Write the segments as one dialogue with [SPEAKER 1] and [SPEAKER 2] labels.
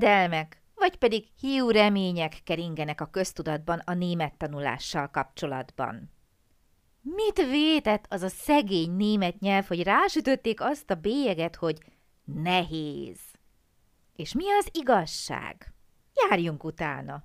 [SPEAKER 1] hiedelmek, vagy pedig hiú remények keringenek a köztudatban a német tanulással kapcsolatban. Mit vétett az a szegény német nyelv, hogy rásütötték azt a bélyeget, hogy nehéz? És mi az igazság? Járjunk utána!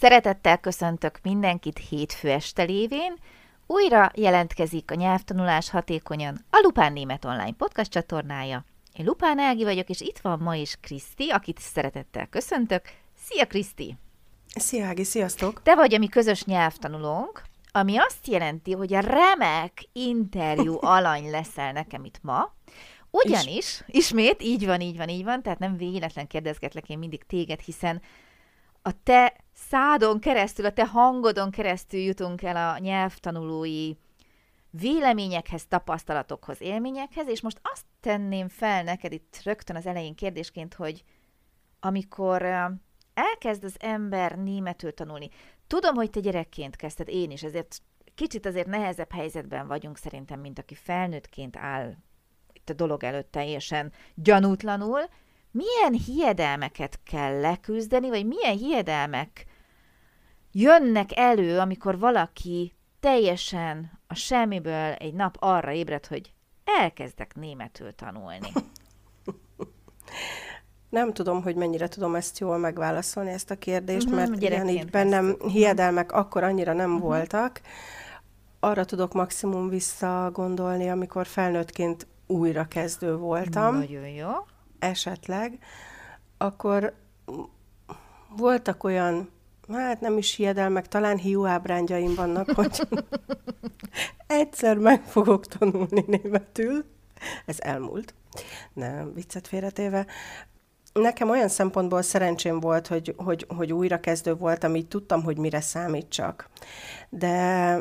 [SPEAKER 1] Szeretettel köszöntök mindenkit hétfő este lévén. Újra jelentkezik a nyelvtanulás hatékonyan a Lupán Német Online podcast csatornája. Én Lupán Ági vagyok, és itt van ma is Kriszti, akit szeretettel köszöntök. Szia Kriszti!
[SPEAKER 2] Szia Ági, sziasztok!
[SPEAKER 1] Te vagy a mi közös nyelvtanulónk, ami azt jelenti, hogy a remek interjú alany leszel nekem itt ma, ugyanis, ismét, így van, így van, így van, tehát nem véletlen kérdezgetlek én mindig téged, hiszen a te szádon keresztül, a te hangodon keresztül jutunk el a nyelvtanulói véleményekhez, tapasztalatokhoz, élményekhez, és most azt tenném fel neked itt rögtön az elején kérdésként, hogy amikor elkezd az ember németül tanulni, tudom, hogy te gyerekként kezdted, én is, ezért kicsit azért nehezebb helyzetben vagyunk szerintem, mint aki felnőttként áll itt a dolog előtt teljesen gyanútlanul, milyen hiedelmeket kell leküzdeni, vagy milyen hiedelmek jönnek elő, amikor valaki teljesen a semmiből egy nap arra ébred, hogy elkezdek németül tanulni.
[SPEAKER 2] Nem tudom, hogy mennyire tudom ezt jól megválaszolni, ezt a kérdést, uh-huh, mert igen, így bennem hiedelmek akkor annyira nem uh-huh. voltak. Arra tudok maximum visszagondolni, amikor felnőttként újra kezdő voltam.
[SPEAKER 1] Nagyon jó
[SPEAKER 2] esetleg, akkor voltak olyan, hát nem is hiedelmek, talán hiú ábrányjaim vannak, hogy egyszer meg fogok tanulni németül. Ez elmúlt. Nem, viccet félretéve. Nekem olyan szempontból szerencsém volt, hogy, hogy, hogy újrakezdő voltam, így tudtam, hogy mire számítsak. De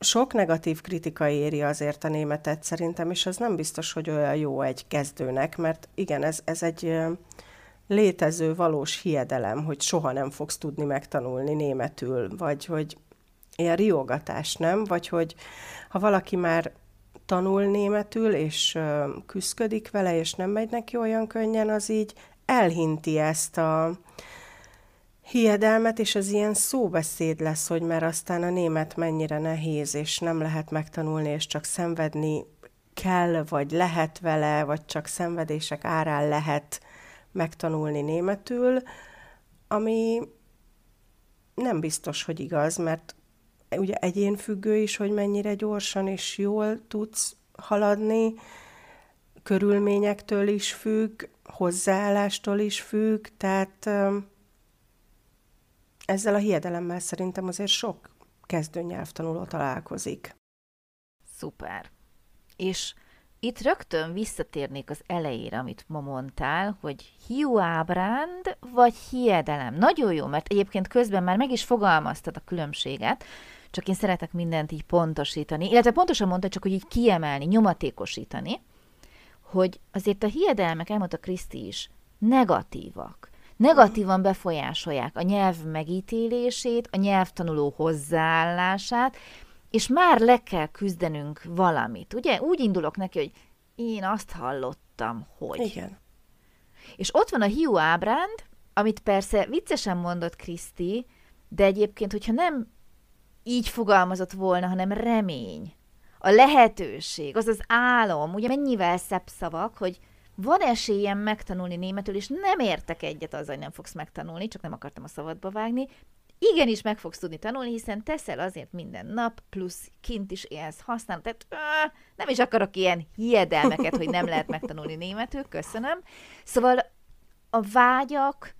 [SPEAKER 2] sok negatív kritika éri azért a németet szerintem, és az nem biztos, hogy olyan jó egy kezdőnek, mert igen, ez, ez egy létező valós hiedelem, hogy soha nem fogsz tudni megtanulni németül, vagy hogy ilyen riogatás, nem? Vagy hogy ha valaki már tanul németül, és küszködik vele, és nem megy neki olyan könnyen, az így elhinti ezt a, hiedelmet, és az ilyen szóbeszéd lesz, hogy mert aztán a német mennyire nehéz, és nem lehet megtanulni, és csak szenvedni kell, vagy lehet vele, vagy csak szenvedések árán lehet megtanulni németül, ami nem biztos, hogy igaz, mert ugye egyénfüggő is, hogy mennyire gyorsan és jól tudsz haladni, körülményektől is függ, hozzáállástól is függ, tehát ezzel a hiedelemmel szerintem azért sok kezdő nyelvtanuló találkozik.
[SPEAKER 1] Szuper. És itt rögtön visszatérnék az elejére, amit ma mondtál, hogy hiúábránd vagy hiedelem. Nagyon jó, mert egyébként közben már meg is fogalmaztad a különbséget, csak én szeretek mindent így pontosítani, illetve pontosan mondta, csak hogy így kiemelni, nyomatékosítani, hogy azért a hiedelmek, elmondta Kriszti is, negatívak negatívan befolyásolják a nyelv megítélését, a nyelvtanuló hozzáállását, és már le kell küzdenünk valamit. Ugye úgy indulok neki, hogy én azt hallottam, hogy.
[SPEAKER 2] Igen.
[SPEAKER 1] És ott van a hiú ábránd, amit persze viccesen mondott Kriszti, de egyébként, hogyha nem így fogalmazott volna, hanem remény, a lehetőség, az az álom, ugye mennyivel szebb szavak, hogy van esélyem megtanulni németül, és nem értek egyet azzal, hogy nem fogsz megtanulni, csak nem akartam a szabadba vágni, igenis meg fogsz tudni tanulni, hiszen teszel azért minden nap, plusz kint is élsz, használod, tehát ö, nem is akarok ilyen hiedelmeket, hogy nem lehet megtanulni németül, köszönöm. Szóval a vágyak,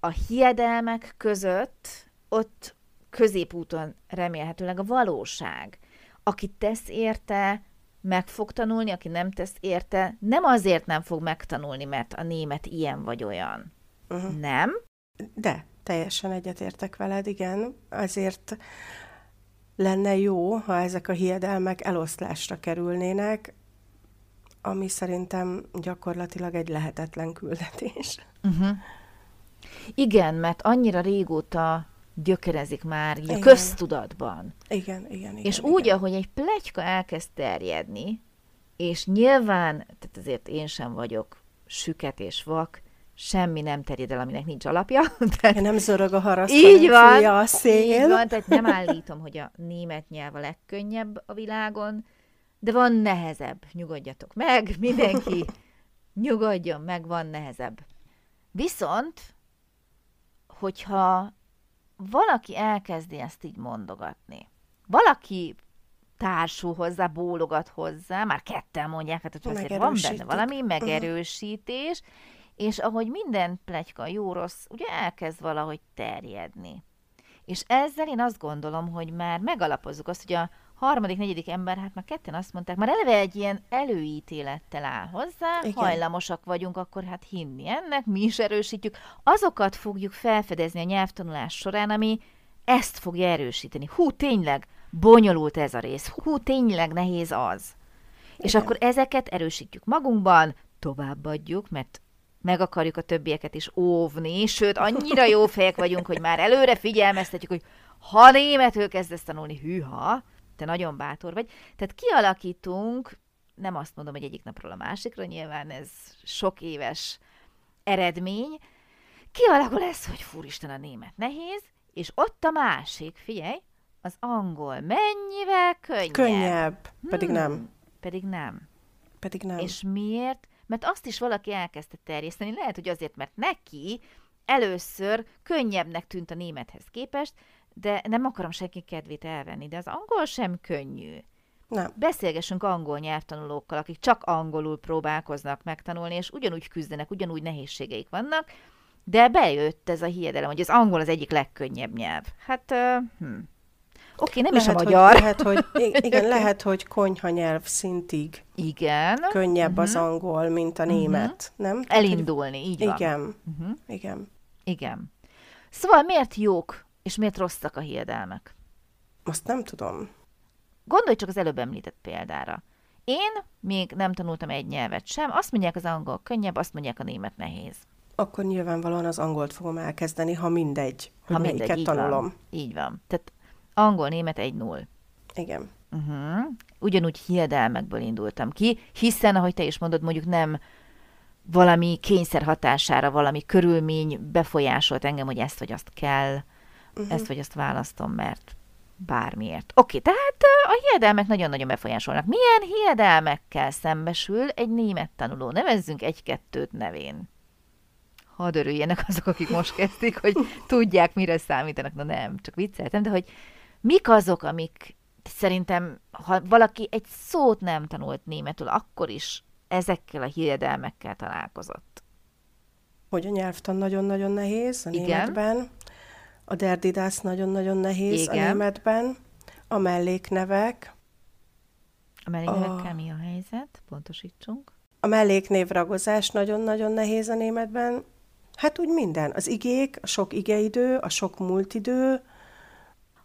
[SPEAKER 1] a hiedelmek között ott középúton remélhetőleg a valóság. Aki tesz érte, meg fog tanulni, aki nem tesz érte, nem azért nem fog megtanulni, mert a német ilyen vagy olyan. Uh-huh. Nem?
[SPEAKER 2] De, teljesen egyetértek veled, igen. Azért lenne jó, ha ezek a hiedelmek eloszlásra kerülnének, ami szerintem gyakorlatilag egy lehetetlen küldetés. Uh-huh.
[SPEAKER 1] Igen, mert annyira régóta gyökerezik már így a köztudatban.
[SPEAKER 2] Igen, igen, igen.
[SPEAKER 1] És igen. úgy, ahogy egy plegyka elkezd terjedni, és nyilván, tehát azért én sem vagyok süket és vak, semmi nem terjed el, aminek nincs alapja.
[SPEAKER 2] Tehát, nem zorog a haraszt, így van, a szél.
[SPEAKER 1] Így van, tehát nem állítom, hogy a német nyelv a legkönnyebb a világon, de van nehezebb. Nyugodjatok meg, mindenki nyugodjon meg, van nehezebb. Viszont, hogyha valaki elkezdi ezt így mondogatni, valaki társul hozzá, bólogat hozzá, már ketten mondják, hát hogy azért van benne valami mhm. megerősítés, uh-huh. És ahogy minden plegyka jó-rossz, ugye elkezd valahogy terjedni. És ezzel én azt gondolom, hogy már megalapozzuk azt, hogy a harmadik, negyedik ember, hát már ketten azt mondták, már eleve egy ilyen előítélettel áll hozzá, Igen. hajlamosak vagyunk, akkor hát hinni ennek, mi is erősítjük. Azokat fogjuk felfedezni a nyelvtanulás során, ami ezt fogja erősíteni. Hú, tényleg, bonyolult ez a rész. Hú, tényleg nehéz az. Igen. És akkor ezeket erősítjük magunkban, továbbadjuk, mert meg akarjuk a többieket is óvni, sőt, annyira jó fejek vagyunk, hogy már előre figyelmeztetjük, hogy ha németül kezdesz tanulni, hűha, te nagyon bátor vagy. Tehát kialakítunk, nem azt mondom, hogy egyik napról a másikra, nyilván ez sok éves eredmény, kialakul ez, hogy fúristen a német nehéz, és ott a másik, figyelj, az angol mennyivel könnyebb.
[SPEAKER 2] Könnyebb, pedig hmm, nem.
[SPEAKER 1] Pedig nem.
[SPEAKER 2] Pedig nem.
[SPEAKER 1] És miért? Mert azt is valaki elkezdte terjeszteni, lehet, hogy azért, mert neki először könnyebbnek tűnt a némethez képest, de nem akarom senki kedvét elvenni, de az angol sem könnyű.
[SPEAKER 2] Nem.
[SPEAKER 1] Beszélgessünk angol nyelvtanulókkal, akik csak angolul próbálkoznak megtanulni, és ugyanúgy küzdenek, ugyanúgy nehézségeik vannak, de bejött ez a hiedelem, hogy az angol az egyik legkönnyebb nyelv. Hát, uh, hm. Oké, nem lehet, is a magyar.
[SPEAKER 2] Hogy, lehet, hogy, igen, lehet, hogy konyha nyelv szintig
[SPEAKER 1] igen.
[SPEAKER 2] könnyebb uh-huh. az mhm. angol, mint a német, uh-huh. nem?
[SPEAKER 1] Elindulni, így
[SPEAKER 2] van. Igen, uh-huh. igen.
[SPEAKER 1] Igen. Szóval miért jók és miért rosszak a hiedelmek?
[SPEAKER 2] Azt nem tudom.
[SPEAKER 1] Gondolj csak az előbb említett példára. Én még nem tanultam egy nyelvet sem, azt mondják az angol könnyebb, azt mondják a német nehéz.
[SPEAKER 2] Akkor nyilvánvalóan az angolt fogom elkezdeni, ha mindegy, hogy ha mindegy, így tanulom.
[SPEAKER 1] Van. Így van. Tehát angol-német egy null.
[SPEAKER 2] Igen.
[SPEAKER 1] Uh-huh. Ugyanúgy hiedelmekből indultam ki, hiszen, ahogy te is mondod, mondjuk nem valami kényszer hatására, valami körülmény befolyásolt engem, hogy ezt vagy azt kell, uh-huh. ezt vagy azt választom, mert bármiért. Oké, okay, tehát a hiedelmek nagyon-nagyon befolyásolnak. Milyen hiedelmekkel szembesül egy német tanuló? Nevezzünk egy-kettőt nevén. Hadd örüljenek azok, akik most kezdik, hogy tudják, mire számítanak. Na nem, csak vicceltem, de hogy mik azok, amik szerintem, ha valaki egy szót nem tanult németül, akkor is ezekkel a hiedelmekkel találkozott.
[SPEAKER 2] Hogy a nyelvtan nagyon-nagyon nehéz a Igen. németben, a derdidász nagyon-nagyon nehéz Igen. a németben, a melléknevek.
[SPEAKER 1] A melléknevekkel a... mi a helyzet? Pontosítsunk.
[SPEAKER 2] A melléknévragozás nagyon-nagyon nehéz a németben. Hát úgy minden. Az igék, a sok igeidő, a sok múltidő,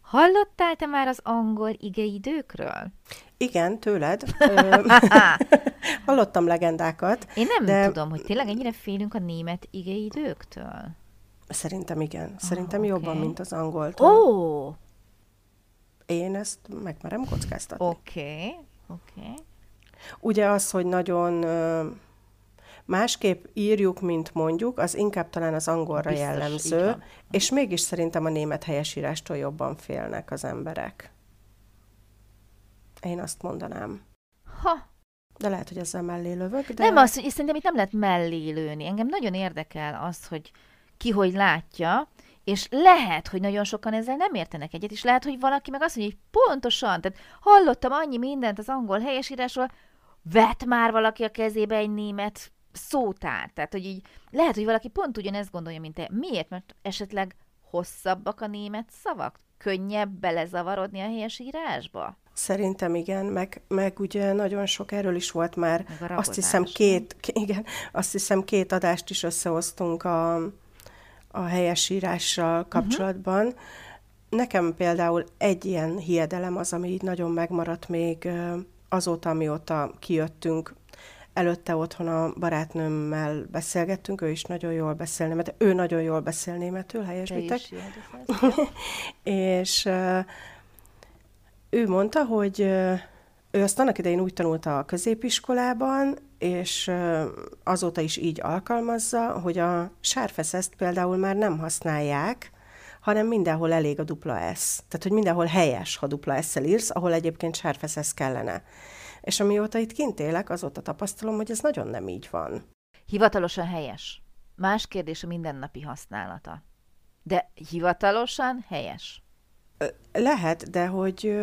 [SPEAKER 1] Hallottál te már az angol igeidőkről?
[SPEAKER 2] Igen, tőled. Hallottam legendákat.
[SPEAKER 1] Én nem de... tudom, hogy tényleg ennyire félünk a német igeidőktől?
[SPEAKER 2] Szerintem igen. Szerintem oh, jobban, mint az angoltól.
[SPEAKER 1] Ó! Oh.
[SPEAKER 2] Én ezt megmerem kockáztatni.
[SPEAKER 1] Oké, okay. oké. Okay.
[SPEAKER 2] Ugye az, hogy nagyon másképp írjuk, mint mondjuk, az inkább talán az angolra Biztos, jellemző, és mégis szerintem a német helyesírástól jobban félnek az emberek. Én azt mondanám.
[SPEAKER 1] Ha.
[SPEAKER 2] De lehet, hogy ezzel mellé lövök, de...
[SPEAKER 1] Nem az, hogy szerintem itt nem lehet mellé lőni. Engem nagyon érdekel az, hogy ki hogy látja, és lehet, hogy nagyon sokan ezzel nem értenek egyet, és lehet, hogy valaki meg azt mondja, hogy pontosan, tehát hallottam annyi mindent az angol helyesírásról, vett már valaki a kezébe egy német szótár. Tehát, hogy így lehet, hogy valaki pont ugyanezt gondolja, mint te. Miért? Mert esetleg hosszabbak a német szavak? Könnyebb belezavarodni a helyes írásba?
[SPEAKER 2] Szerintem igen, meg, meg ugye nagyon sok erről is volt már. Azt hiszem két, igen, azt hiszem két adást is összehoztunk a, a helyesírással kapcsolatban. Uh-huh. Nekem például egy ilyen hiedelem az, ami így nagyon megmaradt még azóta, amióta kijöttünk. Előtte otthon a barátnőmmel beszélgettünk, ő is nagyon jól beszél németül, ő nagyon jól beszél németül,
[SPEAKER 1] Te
[SPEAKER 2] helyesbitek. És ő mondta, hogy ő azt annak idején úgy tanulta a középiskolában, és azóta is így alkalmazza, hogy a sárfeszeszt például már nem használják, hanem mindenhol elég a dupla S. Tehát, hogy mindenhol helyes, ha dupla S-szel írsz, ahol egyébként sárfeszesz kellene. És amióta itt kint élek, azóta tapasztalom, hogy ez nagyon nem így van.
[SPEAKER 1] Hivatalosan helyes. Más kérdés a mindennapi használata. De hivatalosan helyes.
[SPEAKER 2] Lehet, de hogy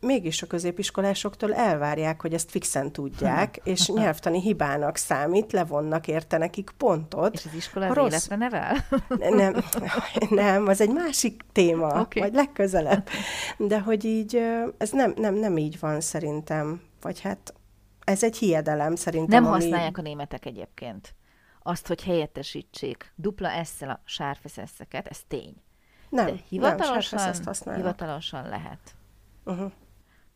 [SPEAKER 2] mégis a középiskolásoktól elvárják, hogy ezt fixen tudják, és nyelvtani hibának számít, levonnak érte nekik pontot.
[SPEAKER 1] És az iskola
[SPEAKER 2] rossz-
[SPEAKER 1] életre nevel?
[SPEAKER 2] Nem, nem, az egy másik téma, okay. majd legközelebb. De hogy így, ez nem, nem, nem így van szerintem. Vagy hát ez egy hiedelem szerintem.
[SPEAKER 1] Nem
[SPEAKER 2] ami-
[SPEAKER 1] használják a németek egyébként. Azt, hogy helyettesítsék dupla S-szel a sárfeszeszeket, ez tény.
[SPEAKER 2] Nem,
[SPEAKER 1] De
[SPEAKER 2] nem,
[SPEAKER 1] hivatalosan,
[SPEAKER 2] használnak.
[SPEAKER 1] hivatalosan lehet.
[SPEAKER 2] Uh-huh.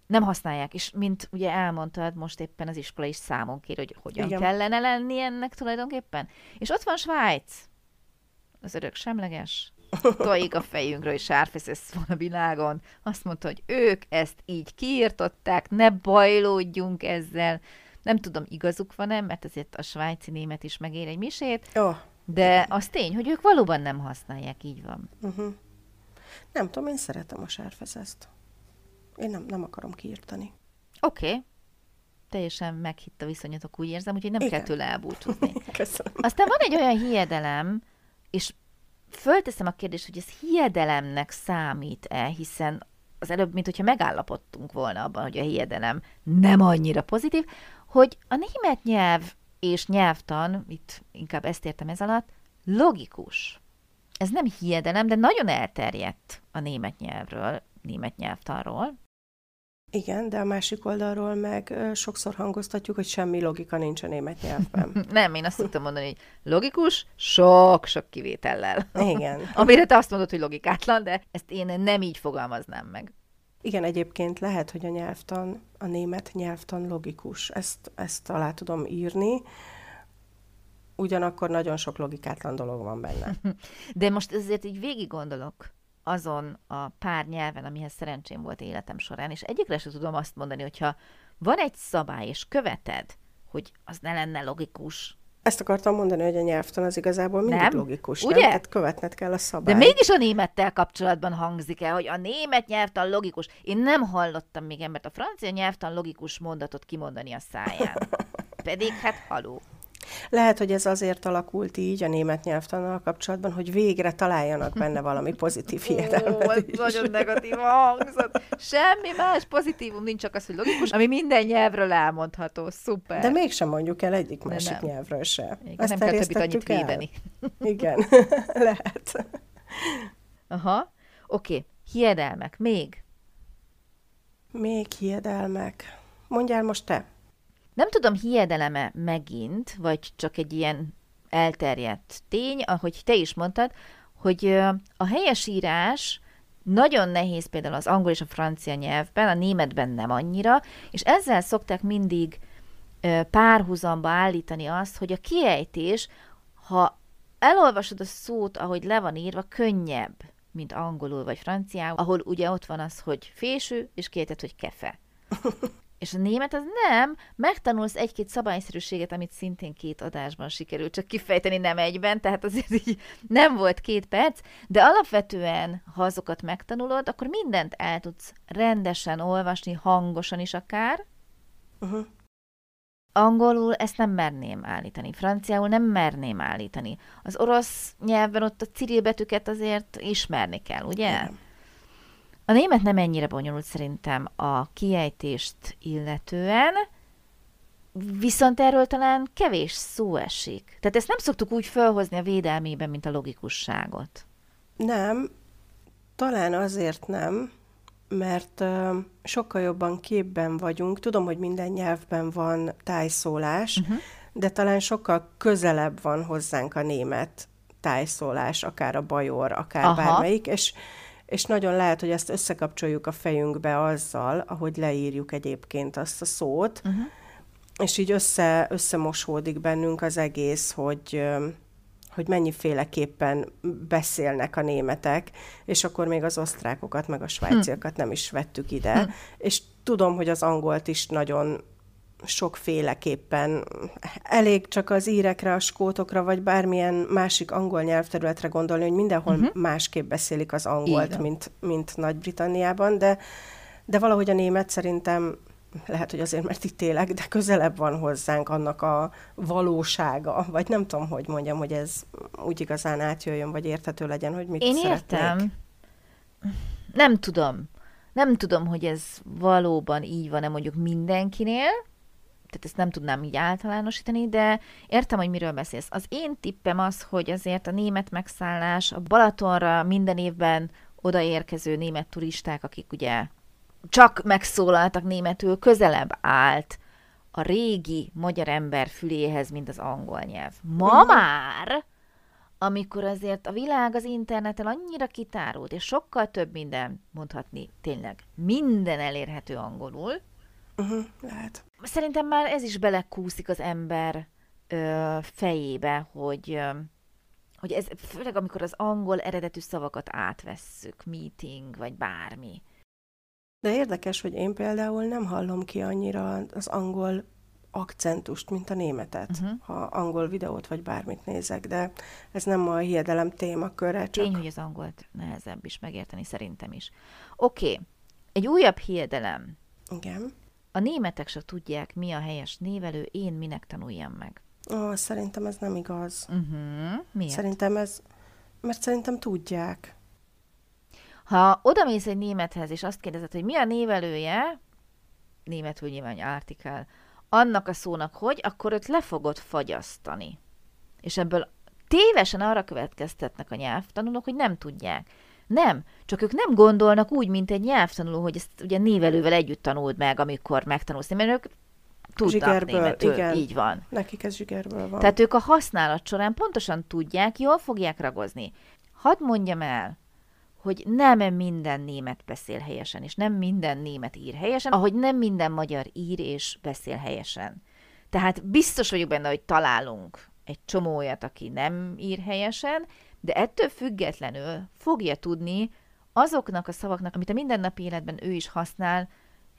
[SPEAKER 1] Nem használják, és mint ugye elmondtad, most éppen az iskola is számon kér, hogy hogyan
[SPEAKER 2] Igen.
[SPEAKER 1] kellene lenni ennek tulajdonképpen. És ott van Svájc, az örök semleges, tojik a fejünkről, hogy sárfeszesz van a világon. Azt mondta, hogy ők ezt így kiírtották, ne bajlódjunk ezzel. Nem tudom, igazuk van-e, mert azért a svájci német is megér egy misét,
[SPEAKER 2] Jó,
[SPEAKER 1] de az tény, hogy ők valóban nem használják, így van.
[SPEAKER 2] uh-huh. Nem tudom, én szeretem a sárfeszeszt. Én nem, nem akarom kiírtani.
[SPEAKER 1] Oké, okay. teljesen meghitt a viszonyatok, úgy érzem, úgyhogy nem
[SPEAKER 2] Igen.
[SPEAKER 1] kell tőle elbúcsúzni.
[SPEAKER 2] Köszönöm.
[SPEAKER 1] Aztán van egy olyan hiedelem, és fölteszem a kérdést, hogy ez hiedelemnek számít-e, hiszen az előbb, mint hogyha megállapodtunk volna abban, hogy a hiedelem nem annyira pozitív, hogy a német nyelv és nyelvtan, itt inkább ezt értem ez alatt, logikus. Ez nem hiedelem, de nagyon elterjedt a német nyelvről, német nyelvtanról.
[SPEAKER 2] Igen, de a másik oldalról meg sokszor hangoztatjuk, hogy semmi logika nincs a német nyelvben.
[SPEAKER 1] Nem, én azt szoktam mondani, hogy logikus, sok-sok kivétellel.
[SPEAKER 2] Igen.
[SPEAKER 1] Amire te azt mondod, hogy logikátlan, de ezt én nem így fogalmaznám meg.
[SPEAKER 2] Igen, egyébként lehet, hogy a nyelvtan, a német nyelvtan logikus. Ezt, ezt alá tudom írni. Ugyanakkor nagyon sok logikátlan dolog van benne.
[SPEAKER 1] De most ezért így végig gondolok azon a pár nyelven, amihez szerencsém volt életem során, és egyikre sem tudom azt mondani, hogyha van egy szabály, és követed, hogy az ne lenne logikus,
[SPEAKER 2] Ezt akartam mondani, hogy a nyelvtan az igazából mindig
[SPEAKER 1] Nem?
[SPEAKER 2] logikus,
[SPEAKER 1] Ugye?
[SPEAKER 2] nem? Tehát követned kell a
[SPEAKER 1] de
[SPEAKER 2] szabályt.
[SPEAKER 1] mégis a némettel kapcsolatban hangzik el, hogy a német nyelvtan logikus. Én nem hallottam még embert a francia nyelvtan logikus mondatot kimondani a száján. Pedig hát haló.
[SPEAKER 2] Lehet, hogy ez azért alakult így a német nyelvtannal kapcsolatban, hogy végre találjanak benne valami pozitív
[SPEAKER 1] Ó,
[SPEAKER 2] hiedelmet
[SPEAKER 1] ez
[SPEAKER 2] is.
[SPEAKER 1] nagyon negatív hangzott. Semmi más pozitívum nincs, csak az, hogy logikus, ami minden nyelvről elmondható. Szuper.
[SPEAKER 2] De mégsem mondjuk el egyik
[SPEAKER 1] De
[SPEAKER 2] másik
[SPEAKER 1] nem.
[SPEAKER 2] nyelvről se.
[SPEAKER 1] Igen,
[SPEAKER 2] Ezt
[SPEAKER 1] nem kell többit annyit
[SPEAKER 2] el?
[SPEAKER 1] védeni.
[SPEAKER 2] Igen, lehet.
[SPEAKER 1] Aha. Oké. Okay. Hiedelmek. Még.
[SPEAKER 2] Még hiedelmek. Mondjál most te.
[SPEAKER 1] Nem tudom, hiedeleme megint, vagy csak egy ilyen elterjedt tény, ahogy te is mondtad, hogy a helyesírás nagyon nehéz például az angol és a francia nyelvben, a németben nem annyira, és ezzel szokták mindig párhuzamba állítani azt, hogy a kiejtés, ha elolvasod a szót, ahogy le van írva, könnyebb, mint angolul vagy franciául, ahol ugye ott van az, hogy fésű, és kiejtett, hogy kefe. És a német az nem, megtanulsz egy-két szabályszerűséget, amit szintén két adásban sikerült csak kifejteni, nem egyben, tehát azért így nem volt két perc, de alapvetően, ha azokat megtanulod, akkor mindent el tudsz rendesen olvasni, hangosan is akár.
[SPEAKER 2] Uh-huh.
[SPEAKER 1] Angolul ezt nem merném állítani, franciául nem merném állítani. Az orosz nyelvben ott a cirilbetűket azért ismerni kell, ugye?
[SPEAKER 2] Igen.
[SPEAKER 1] A német nem ennyire bonyolult szerintem a kiejtést illetően, viszont erről talán kevés szó esik. Tehát ezt nem szoktuk úgy felhozni a védelmében, mint a logikusságot.
[SPEAKER 2] Nem, talán azért nem, mert sokkal jobban képben vagyunk. Tudom, hogy minden nyelvben van tájszólás, uh-huh. de talán sokkal közelebb van hozzánk a német tájszólás, akár a bajor, akár Aha. bármelyik, és, és nagyon lehet, hogy ezt összekapcsoljuk a fejünkbe azzal, ahogy leírjuk egyébként azt a szót, uh-huh. és így össze, összemosódik bennünk az egész, hogy hogy mennyiféleképpen beszélnek a németek, és akkor még az osztrákokat, meg a svájciakat hm. nem is vettük ide. Hm. És tudom, hogy az angolt is nagyon sokféleképpen elég csak az írekre, a skótokra, vagy bármilyen másik angol nyelvterületre gondolni, hogy mindenhol uh-huh. másképp beszélik az angolt, mint, mint Nagy-Britanniában, de, de valahogy a német szerintem lehet, hogy azért, mert itt élek, de közelebb van hozzánk annak a valósága, vagy nem tudom, hogy mondjam, hogy ez úgy igazán átjöjjön, vagy érthető legyen, hogy mit
[SPEAKER 1] Én
[SPEAKER 2] szeretnék.
[SPEAKER 1] értem. Nem tudom. Nem tudom, hogy ez valóban így van-e mondjuk mindenkinél, tehát ezt nem tudnám így általánosítani, de értem, hogy miről beszélsz. Az én tippem az, hogy azért a német megszállás, a Balatonra minden évben odaérkező német turisták, akik ugye csak megszólaltak németül, közelebb állt a régi magyar ember füléhez, mint az angol nyelv. Ma uh-huh. már, amikor azért a világ az interneten annyira kitárult, és sokkal több minden, mondhatni tényleg, minden elérhető angolul,
[SPEAKER 2] uh-huh, lehet.
[SPEAKER 1] Szerintem már ez is belekúszik az ember ö, fejébe, hogy ö, hogy ez, főleg amikor az angol eredetű szavakat átvesszük, meeting, vagy bármi.
[SPEAKER 2] De érdekes, hogy én például nem hallom ki annyira az angol akcentust, mint a németet, uh-huh. ha angol videót vagy bármit nézek, de ez nem a hiedelem témaköre,
[SPEAKER 1] csak... Tény, hogy az angolt nehezebb is megérteni, szerintem is. Oké, okay. egy újabb hiedelem.
[SPEAKER 2] Igen.
[SPEAKER 1] A németek se tudják, mi a helyes névelő, én minek tanuljam meg.
[SPEAKER 2] Ó, szerintem ez nem igaz.
[SPEAKER 1] Uh-huh. Miért?
[SPEAKER 2] Szerintem ez, mert szerintem tudják.
[SPEAKER 1] Ha odamész egy némethez, és azt kérdezed, hogy mi a névelője, németül nyilván artikel, annak a szónak hogy, akkor őt le fogod fagyasztani. És ebből tévesen arra következtetnek a nyelvtanulók, hogy nem tudják. Nem, csak ők nem gondolnak úgy, mint egy nyelvtanuló, hogy ezt ugye névelővel együtt tanuld meg, amikor megtanulsz, mert ők tudnak zsigerből, németül. Igen. Így van.
[SPEAKER 2] Nekik ez zsigerből van.
[SPEAKER 1] Tehát ők a használat során pontosan tudják, jól fogják ragozni. Hadd mondjam el, hogy nem minden német beszél helyesen, és nem minden német ír helyesen, ahogy nem minden magyar ír és beszél helyesen. Tehát biztos vagyok benne, hogy találunk egy csomó olyat, aki nem ír helyesen, de ettől függetlenül fogja tudni azoknak a szavaknak, amit a mindennapi életben ő is használ,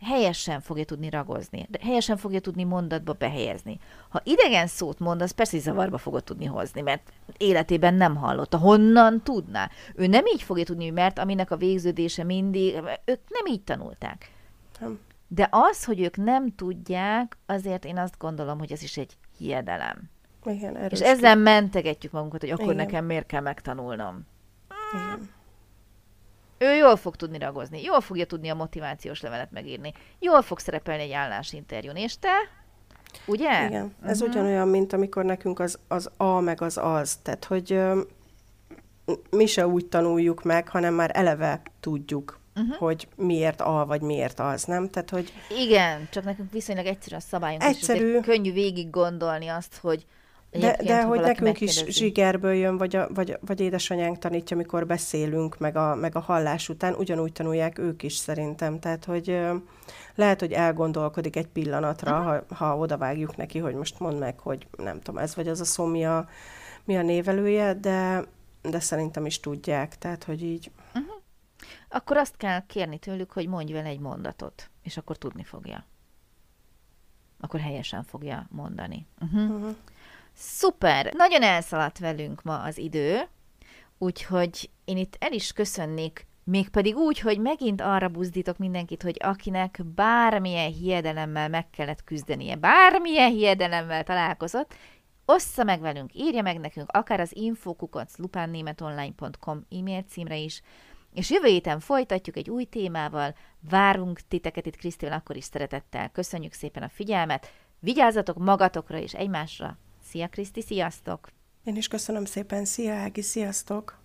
[SPEAKER 1] helyesen fogja tudni ragozni, de helyesen fogja tudni mondatba behelyezni. Ha idegen szót mond, az persze zavarba fogod tudni hozni, mert életében nem hallotta. Honnan tudná? Ő nem így fogja tudni, mert aminek a végződése mindig, ők nem így tanulták. Nem. De az, hogy ők nem tudják, azért én azt gondolom, hogy ez is egy hiedelem.
[SPEAKER 2] Igen,
[SPEAKER 1] És ezzel mentegetjük magunkat, hogy akkor Igen. nekem miért kell megtanulnom.
[SPEAKER 2] Igen.
[SPEAKER 1] Ő jól fog tudni ragozni, jól fogja tudni a motivációs levelet megírni, jól fog szerepelni egy állásinterjún, és te? Ugye?
[SPEAKER 2] Igen, ez uh-huh. ugyanolyan, mint amikor nekünk az, az A meg az az, tehát hogy ö, mi se úgy tanuljuk meg, hanem már eleve tudjuk, uh-huh. hogy miért A vagy miért az, nem? Tehát, hogy...
[SPEAKER 1] Igen, csak nekünk viszonylag egyszerű a szabályunk, Egyszerű. és könnyű végig gondolni azt, hogy
[SPEAKER 2] de, de hogy nekünk is zsigerből jön, vagy, a, vagy, vagy édesanyánk tanítja, amikor beszélünk, meg a, meg a hallás után, ugyanúgy tanulják ők is szerintem. Tehát, hogy lehet, hogy elgondolkodik egy pillanatra, uh-huh. ha, ha odavágjuk neki, hogy most mondd meg, hogy nem tudom, ez vagy az a szó, mi a, mi a névelője, de, de szerintem is tudják, tehát, hogy így...
[SPEAKER 1] Uh-huh. Akkor azt kell kérni tőlük, hogy mondj vele egy mondatot, és akkor tudni fogja. Akkor helyesen fogja mondani. Uh-huh. Uh-huh. Szuper! Nagyon elszaladt velünk ma az idő, úgyhogy én itt el is köszönnék, mégpedig úgy, hogy megint arra buzdítok mindenkit, hogy akinek bármilyen hiedelemmel meg kellett küzdenie, bármilyen hiedelemmel találkozott, ossza meg velünk, írja meg nekünk, akár az infokukac lupánnémetonline.com e-mail címre is, és jövő héten folytatjuk egy új témával, várunk titeket itt Krisztivel akkor is szeretettel. Köszönjük szépen a figyelmet, vigyázzatok magatokra és egymásra, Szia Kriszti, sziasztok!
[SPEAKER 2] Én is köszönöm szépen, szia Ági, sziasztok!